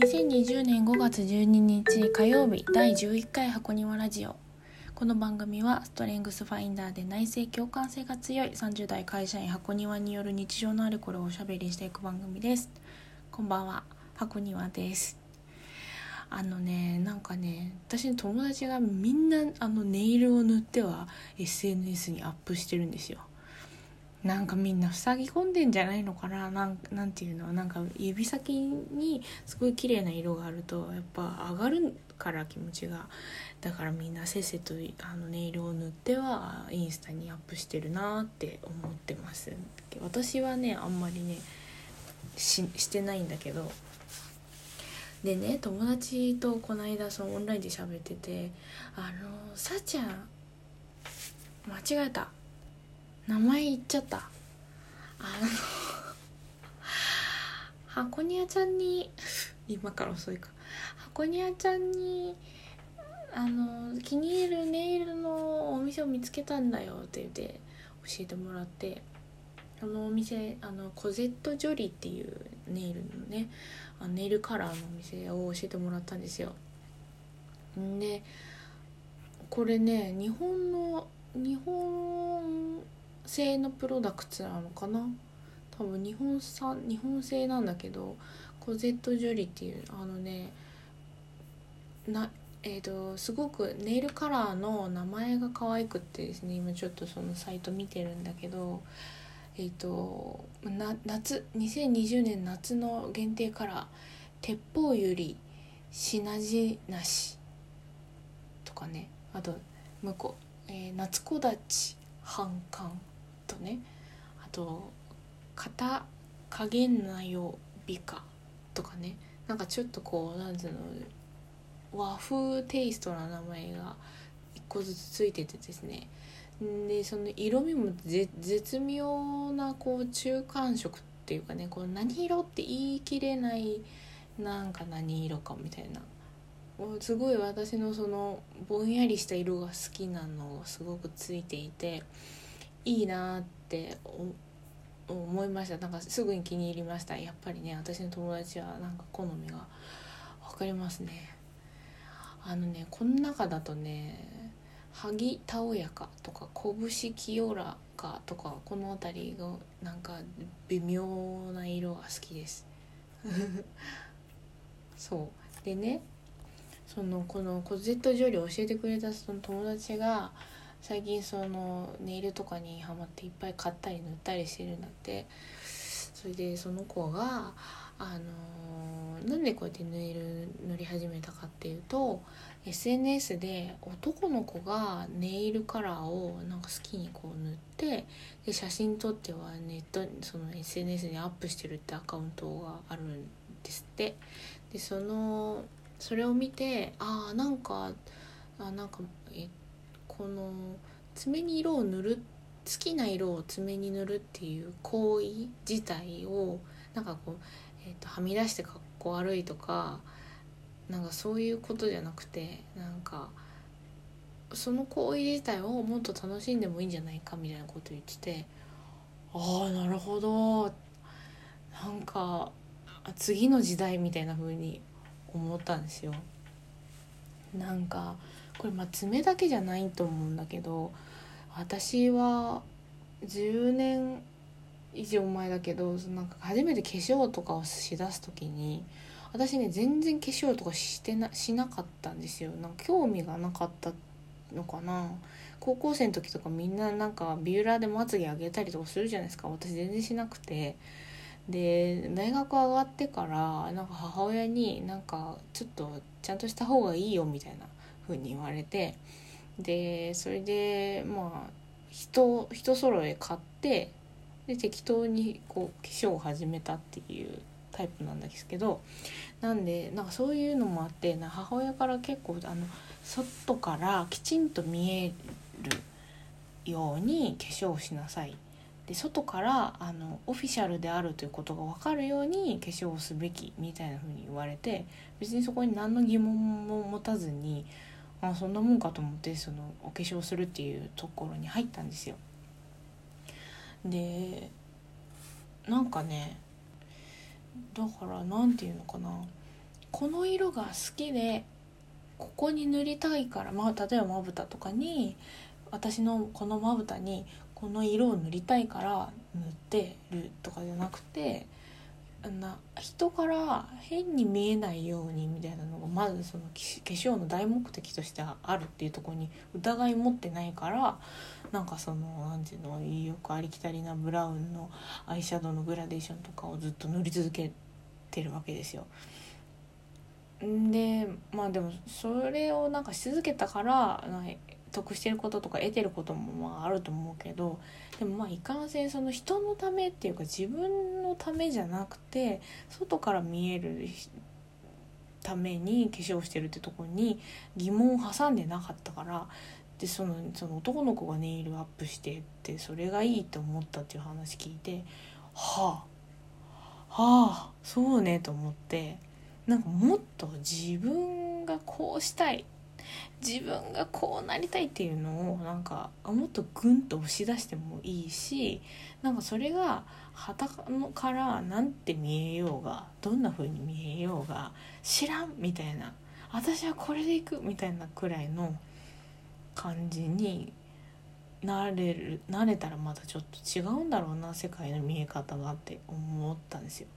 2020年5月12日火曜日第11回箱庭ラジオ。この番組はストレングスファインダーで内政共感性が強い30代会社員箱庭による日常のあるこれをおしゃべりしていく番組です。こんばんは。箱庭です。あのねなんかね私の友達がみんなあのネイルを塗っては SNS にアップしてるんですよ。なんかみんな塞ぎ込んでんじゃないのかな？なんなんていうの？なんか指先にすごい綺麗な色があるとやっぱ上がるから気持ちが。だからみんなせっせとあのネイルを塗ってはインスタにアップしてるなって思ってます。私はねあんまりねししてないんだけど。でね友達とこの間そのオンラインで喋ってて「あのさちゃん間違えた。名前言っちゃった。あの箱庭ちゃんに今から遅いか。箱庭ちゃんにあの気に入るネイルのお店を見つけたんだよって言って教えてもらってそのお店あのコゼット・ジョリっていうネイルのねあネイルカラーのお店を教えてもらったんですよ。んでこれね日本の日本製のプロダクツなのかな？多分日本産日本製なんだけどコゼット・ジョリっていうあのねなえーと、すごくネイルカラーの名前が可愛くってですね今ちょっとそのサイト見てるんだけどえっ、ー、とな夏2020年夏の限定カラー「鉄砲より品地なし」とかねあと向こう、えー、夏木立反感とね。あと「片影なよ美化」とかね。なんかちょっとこうなんつうの和風テイストな名前が1個ずつついててですね。でその色味も絶妙なこう中間色っていうかねこう何色って言い切れないなんか何色かみたいな。すごい私のそのぼんやりした色が好きなのがすごくついていて。いいなって思いました。なんかすぐに気に入りました。やっぱりね私の友達はなんか好みが分かりますね。あのねこの中だとね「萩たおやか」とか「拳清らか」とかこの辺りがなんか微妙な色が好きです。そう。でねそのこのコゼットジョリを教えてくれたその友達が最近そのネイルとかにハマっていっぱい買ったり塗ったりしてるんだって。それでその子があのー、なんでこうやってネイル塗り始めたかっていうと SNS で男の子がネイルカラーをなんか好きにこう塗ってで写真撮ってはネットその SNS にアップしてるってアカウントがあるんですって。でそのそれを見てああなんかあなんかえこの爪に色を塗る好きな色を爪に塗るっていう行為自体をなんかこうえーと、はみ出してかっこ悪いとかなんかそういうことじゃなくてなんかその行為自体をもっと楽しんでもいいんじゃないかみたいなこと言っててああなるほどなんか次の時代みたいな風に思ったんですよ。なんかこれまあ爪だけじゃないと思うんだけど私は10年以上前だけどなんか初めて化粧とかをしだす時に私ね全然化粧とかしてなしなかったんですよ。なんか興味がなかったのかな。高校生の時とかみんななんかビューラーでまつげ上げたりとかするじゃないですか。私全然しなくて。で大学上がってからなんか母親になんかちょっとちゃんとした方がいいよみたいな。風に言われてでそれでまあ人人揃え買ってで適当にこう化粧を始めたっていうタイプなんですけどなんでなんかそういうのもあってな母親から結構あの外からきちんと見えるように化粧をしなさい。で外からあのオフィシャルであるということが分かるように化粧をすべきみたいな風に言われて別にそこに何の疑問も持たずにあそんなもんかと思ってそのお化粧するっていうところに入ったんですよ。でなんかねだから何て言うのかなこの色が好きでここに塗りたいから、まあ、例えばまぶたとかに私のこのまぶたにこの色を塗りたいから塗ってるとかじゃなくてな人から変に見えないようにみたいなまずその化粧の大目的としてあるっていうとこに疑い持ってないからなんかその何ていうのよくありきたりなブラウンのアイシャドウのグラデーションとかをずっと塗り続けてるわけですよ。でまあでもそれをなんかし続けたから得してることとか得てることもまああると思うけどでもまあいかんせんその人のためっていうか自分のためじゃなくて外から見えるために化粧してるってとこに疑問を挟んでなかったからでそのその男の子がネイルアップしてってそれがいいと思ったっていう話聞いてはあはあそうねと思ってなんかもっと自分がこうしたい自分がこうなりたいっていうのをなんかもっとグンと押し出してもいいしなんかそれが旗から何て見えようがどんな風に見えようが知らんみたいな私はこれでいくみたいなくらいの感じになれるなれたらまたちょっと違うんだろうな世界の見え方がって思ったんですよ。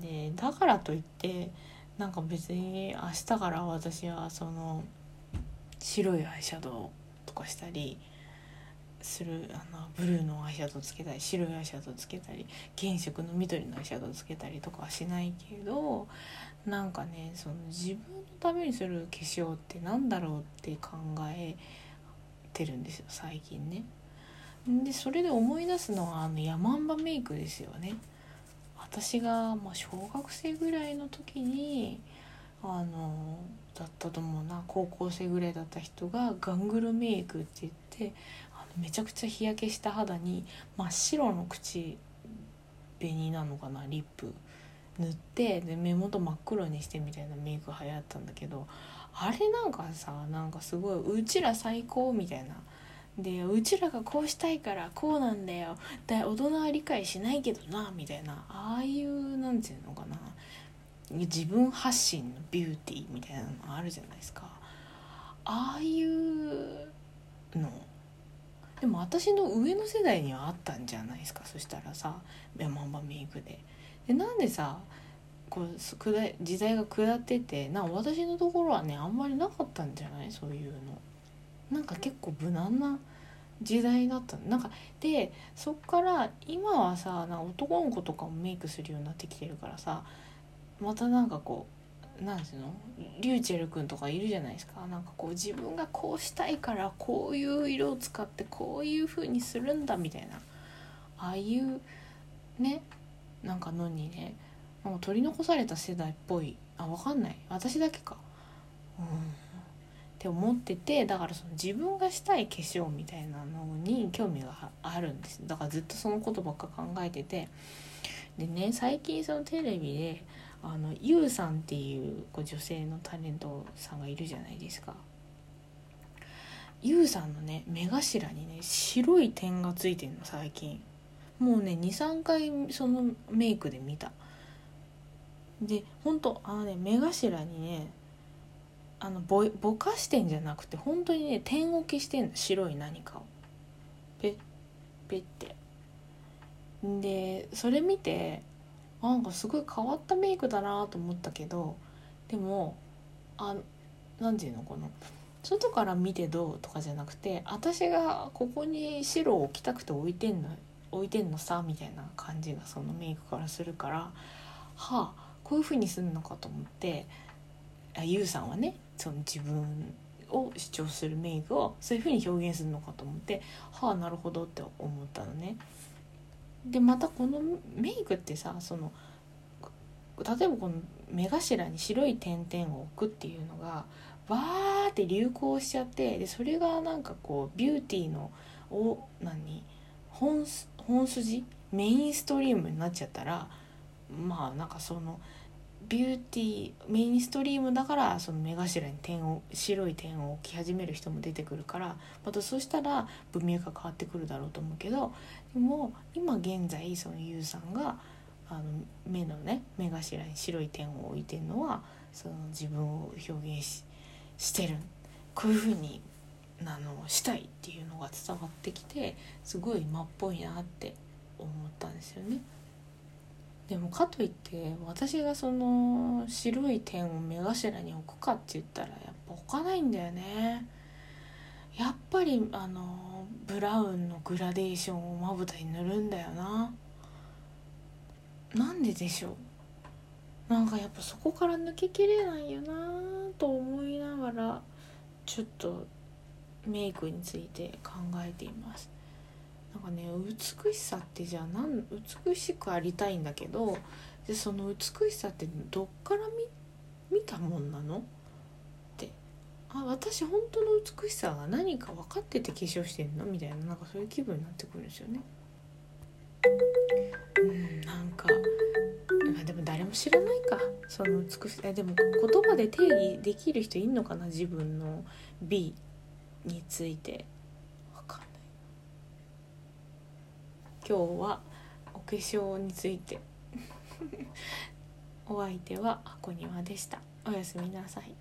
でだからといってなんか別に明日から私はその白いアイシャドウとかしたりするあのブルーのアイシャドウつけたり白いアイシャドウつけたり原色の緑のアイシャドウつけたりとかはしないけどなんかねその自分のためにする化粧って何だろうって考えてるんですよ最近ね。でそれで思い出すのはあのヤマンバメイクですよね。私が、まあ、小学生ぐらいの時にあのだったと思うな。高校生ぐらいだった人がガングルメイクって言ってあのめちゃくちゃ日焼けした肌に真っ白の口紅なのかなリップ。塗ってで目元真っ黒にしてみたいなメイク流行ったんだけどあれなんかさなんかすごいうちら最高みたいなでうちらがこうしたいからこうなんだよ。だ大人は理解しないけどなみたいな。ああいうなんていうのかな。自分発信のビューティーみたいなのあるじゃないですか。ああいうの。でも私の上の世代にはあったんじゃないですか。そしたらさヤマンバメイクで。でなんでさこう時代が下っててな私のところはねあんまりなかったんじゃない？そういうの。なんか結構無難な時代だった。なんかでそっから今はさな男の子とかもメイクするようになってきてるからさまたなんかこうなんていうの？リューチェル君とかいるじゃないですか。なんかこう自分がこうしたいからこういう色を使ってこういう風にするんだみたいな。ああいうねなんかのにねもう取り残された世代っぽい。あ分かんない。私だけか。うん。って思っててだからその自分がしたい化粧みたいなのに興味があるんですだからずっとそのことばっか考えてて。でね最近そのテレビであのユウさんっていうこう女性のタレントさんがいるじゃないですか。ユウさんのね目頭にね白い点がついてるの最近。もうね23回そのメイクで見た。でほんとあのね目頭にねあのぼぼかしてんじゃなくて本当にね点置きしてんの。白い何かを。ペッペッて。でそれ見てなんかすごい変わったメイクだなと思ったけどでもあ何て言うのかな外から見てどうとかじゃなくて私がここに白を置きたくて置いてんの置いてんのさみたいな感じがそのメイクからするからはあこういう風にすんのかと思ってゆうさんはねその自分を主張するメイクをそういう風に表現するのかと思ってはあなるほどって思ったのね。でまたこのメイクってさその例えばこの目頭に白い点々を置くっていうのがわーって流行しちゃってでそれがなんかこうビューティーのお何本本筋メインストリームになっちゃったらまあなんかそのビューティーメインストリームだからその目頭に点を白い点を置き始める人も出てくるからまたそしたら文脈が変わってくるだろうと思うけどでも今現在そのユウさんがあの目のね目頭に白い点を置いてるのはその自分を表現ししてるこういうふうにあのしたいっていうのが伝わってきてすごい今っぽいなって思ったんですよね。でもかといって私がその白い点を目頭に置くかって言ったらやっぱ置かないんだよね。やっぱりあのブラウンのグラデーションをまぶたに塗るんだよな。なんででしょう？なんかやっぱそこから抜けきれないよなと思いながらちょっとメイクについて考えていますなんかね美しさってじゃあなん美しくありたいんだけどでその美しさってどっから見見たもんなの？って。あ私本当の美しさが何か分かってて化粧してんの？みたいななんかそういう気分になってくるんですよね。うんなんかまあでも誰も知らないか。その美しさ。でも言葉で定義できる人いんのかな？自分の美について分かんない今日はお化粧について。お相手は箱庭でした。おやすみなさい。